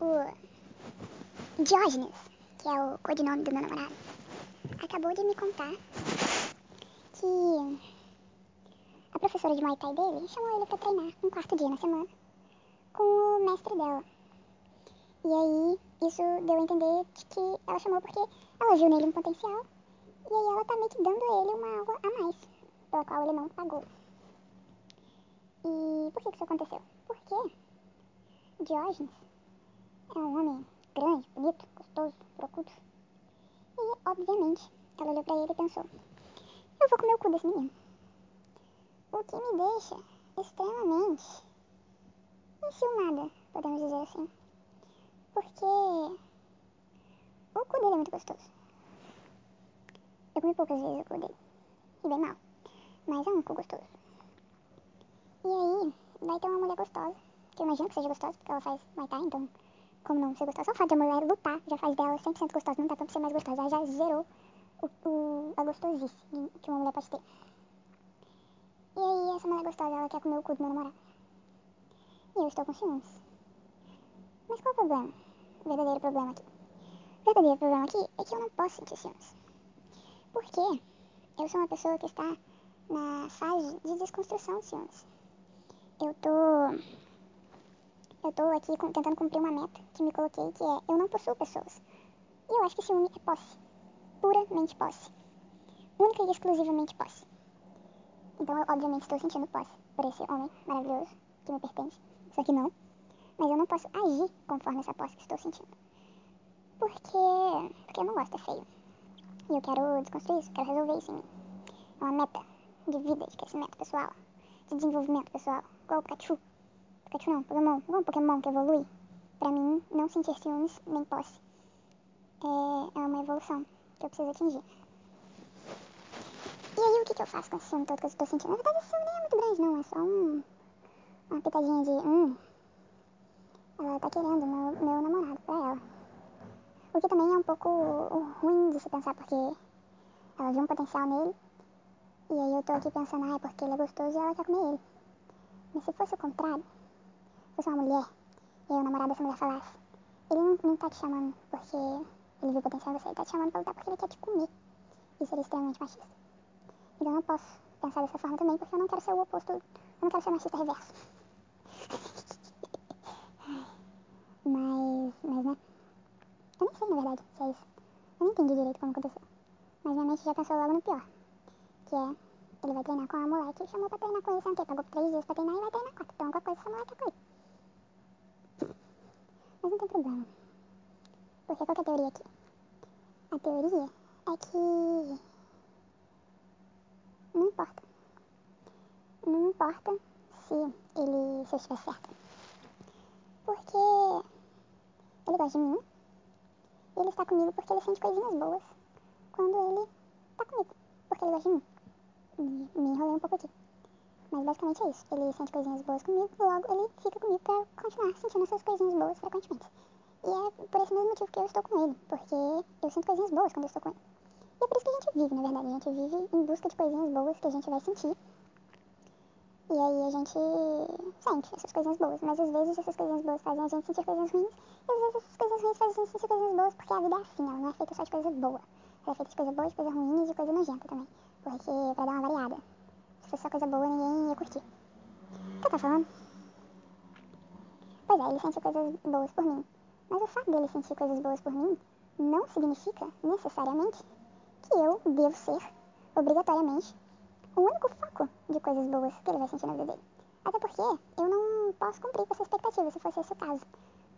o Diógenes, que é o codinome do meu namorado, acabou de me contar que a professora de Muay Thai dele chamou ele pra treinar um quarto dia na semana com o mestre dela. E aí, isso deu a entender de que ela chamou porque ela viu nele um potencial e aí ela tá meio que dando ele uma aula a mais, pela qual ele não pagou. E por que, que isso aconteceu? Porque Diógenes é um homem grande, bonito, gostoso, procudo. E, obviamente, ela olhou pra ele e pensou: Eu vou comer o cu desse menino. O que me deixa extremamente enciumada, podemos dizer assim. Porque o cu dele é muito gostoso. Eu comi poucas vezes o cu dele. E bem mal. Mas é um cu gostoso. E aí, vai ter uma mulher gostosa. Que eu imagino que seja gostosa, porque ela faz Muay Thai, então, como não ser gostosa? Só o fato de a mulher lutar já faz dela 100% gostosa. Não dá pra ser mais gostosa. Ela já zerou o, o, a gostosice que uma mulher pode ter. E aí, essa mulher gostosa, ela quer comer o cu do meu namorado. E eu estou com ciúmes. Mas qual é o problema? O verdadeiro problema aqui. O verdadeiro problema aqui é que eu não posso sentir ciúmes. Porque eu sou uma pessoa que está na fase de desconstrução de ciúmes. Eu tô. Eu tô aqui com, tentando cumprir uma meta que me coloquei, que é eu não possuo pessoas. E eu acho que ciúme é posse. Puramente posse. Única e exclusivamente posse. Então eu obviamente estou sentindo posse por esse homem maravilhoso que me pertence. Só que não. Mas eu não posso agir conforme essa posse que estou sentindo. Porque. Porque eu não gosto, é feio. E eu quero desconstruir isso, quero resolver isso em mim. É uma meta de vida, de crescimento pessoal, de desenvolvimento pessoal. Igual o Pikachu. Pikachu não, Pokémon. Um Pokémon que evolui. Pra mim, não sentir ciúmes nem posse é, é uma evolução que eu preciso atingir. E aí, o que, que eu faço com esse ciúme todo que eu estou sentindo? Na verdade, esse ciúme nem é muito grande, não. É só um, uma pitadinha de. Hum, ela tá querendo meu, meu namorado pra ela. O que também é um pouco ruim de se pensar, porque ela viu um potencial nele. E aí eu tô aqui pensando, ah, é porque ele é gostoso e ela quer comer ele. Mas se fosse o contrário, fosse uma mulher, e o namorado dessa mulher falasse, ele não, não tá te chamando porque ele viu potencial em você, ele tá te chamando pra lutar porque ele quer te comer. Isso seria extremamente machista. Então eu não posso pensar dessa forma também, porque eu não quero ser o oposto, eu não quero ser machista reverso. mas, mas né? Eu nem sei, na verdade, se é isso. Eu nem entendi direito como aconteceu. Mas minha mente já pensou logo no pior. Que é, ele vai treinar com a mulher que chamou pra treinar com ele, sabe o quê? Pagou três dias pra treinar e vai treinar quatro. Então alguma coisa essa mulher quer com. Mas não tem problema. Porque qual é a teoria aqui? A teoria é que não importa. Não importa se ele se eu estiver certo. Porque ele gosta de mim. E ele está comigo porque ele sente coisinhas boas quando ele está comigo. Porque ele gosta de mim. E me enrolei um pouco aqui. Mas basicamente é isso. Ele sente coisinhas boas comigo, logo ele fica comigo pra continuar sentindo essas coisinhas boas frequentemente. E é por esse mesmo motivo que eu estou com ele. Porque eu sinto coisinhas boas quando eu estou com ele. E é por isso que a gente vive, na verdade. A gente vive em busca de coisinhas boas que a gente vai sentir. E aí a gente sente essas coisinhas boas. Mas às vezes essas coisinhas boas fazem a gente sentir coisas ruins. E às vezes essas coisas ruins fazem a gente sentir coisas boas. Porque a vida é assim, ela não é feita só de coisa boa. Ela é feita de coisa boa, de coisa ruim e de coisa nojenta também. Porque pra dar uma variada. Se fosse só coisa boa, ninguém ia curtir. O que eu tô falando? Pois é, ele sente coisas boas por mim. Mas o fato dele sentir coisas boas por mim não significa necessariamente que eu devo ser, obrigatoriamente, o único foco de coisas boas que ele vai sentir na vida dele. Até porque eu não posso cumprir com essa expectativa, se fosse esse o caso.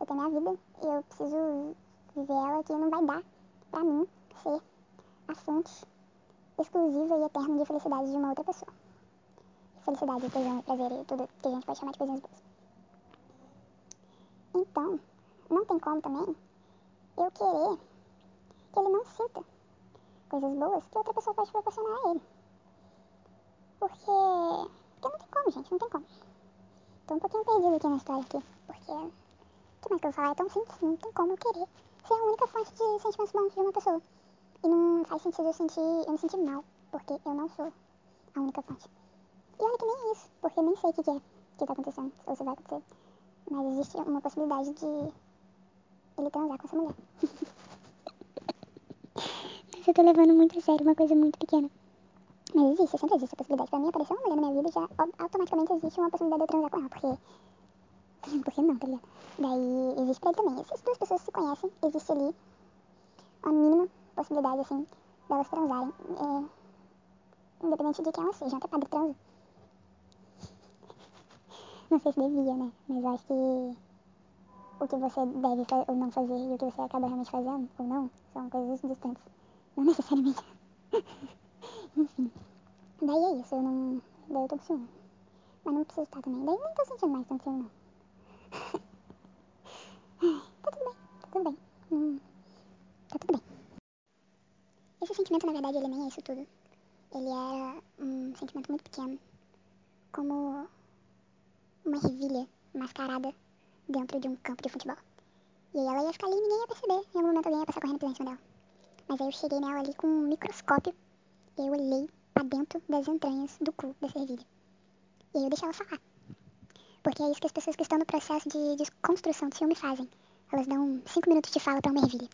Eu tenho minha vida e eu preciso viver ela que não vai dar pra mim ser a fonte exclusiva e eterna de felicidade de uma outra pessoa. Felicidade, tesão prazer e tudo que a gente pode chamar de coisinhas boas. Então, não tem como também eu querer que ele não sinta coisas boas que outra pessoa pode proporcionar a ele. Porque. Porque não tem como, gente, não tem como. Tô um pouquinho perdido aqui na história aqui. Porque. Que mais que eu vou falar? É tão simples, não tem como eu querer ser a única fonte de sentimentos bons de uma pessoa. E não faz sentido eu sentir. eu me sentir mal. Porque eu não sou a única fonte. Olha que nem é isso, porque eu nem sei o que, que é que tá acontecendo, ou se vai acontecer. Mas existe uma possibilidade de ele transar com essa mulher. Mas eu tô levando muito a sério uma coisa muito pequena. Mas existe, sempre existe a possibilidade. Pra mim aparecer uma mulher na minha vida já automaticamente existe uma possibilidade de eu transar com ela, porque. Porque não, tá ligado? Daí existe pra ele também. Se as duas pessoas se conhecem, existe ali a mínima possibilidade, assim, delas transarem. É... Independente de quem elas sejam, até padre transa. Não sei se devia, né? Mas acho que o que você deve ou não fazer e o que você acaba realmente fazendo ou não são coisas distantes. Não necessariamente. Enfim. Daí é isso, eu não. Daí eu tô com ciúme. Mas não preciso estar também. Daí nem tô sentindo mais tanto ciúme, não. tá tudo bem, tá tudo bem. Hum, tá tudo bem. Esse sentimento, na verdade, ele nem é isso tudo. Ele era um sentimento muito pequeno. Como uma ervilha mascarada dentro de um campo de futebol. E aí ela ia ficar ali e ninguém ia perceber. Em algum momento alguém ia passar correndo por cima dela. Mas aí eu cheguei nela ali com um microscópio e eu olhei pra dentro das entranhas do cu dessa ervilha. E aí eu deixei ela falar. Porque é isso que as pessoas que estão no processo de desconstrução de ciúme fazem. Elas dão cinco minutos de fala pra uma ervilha.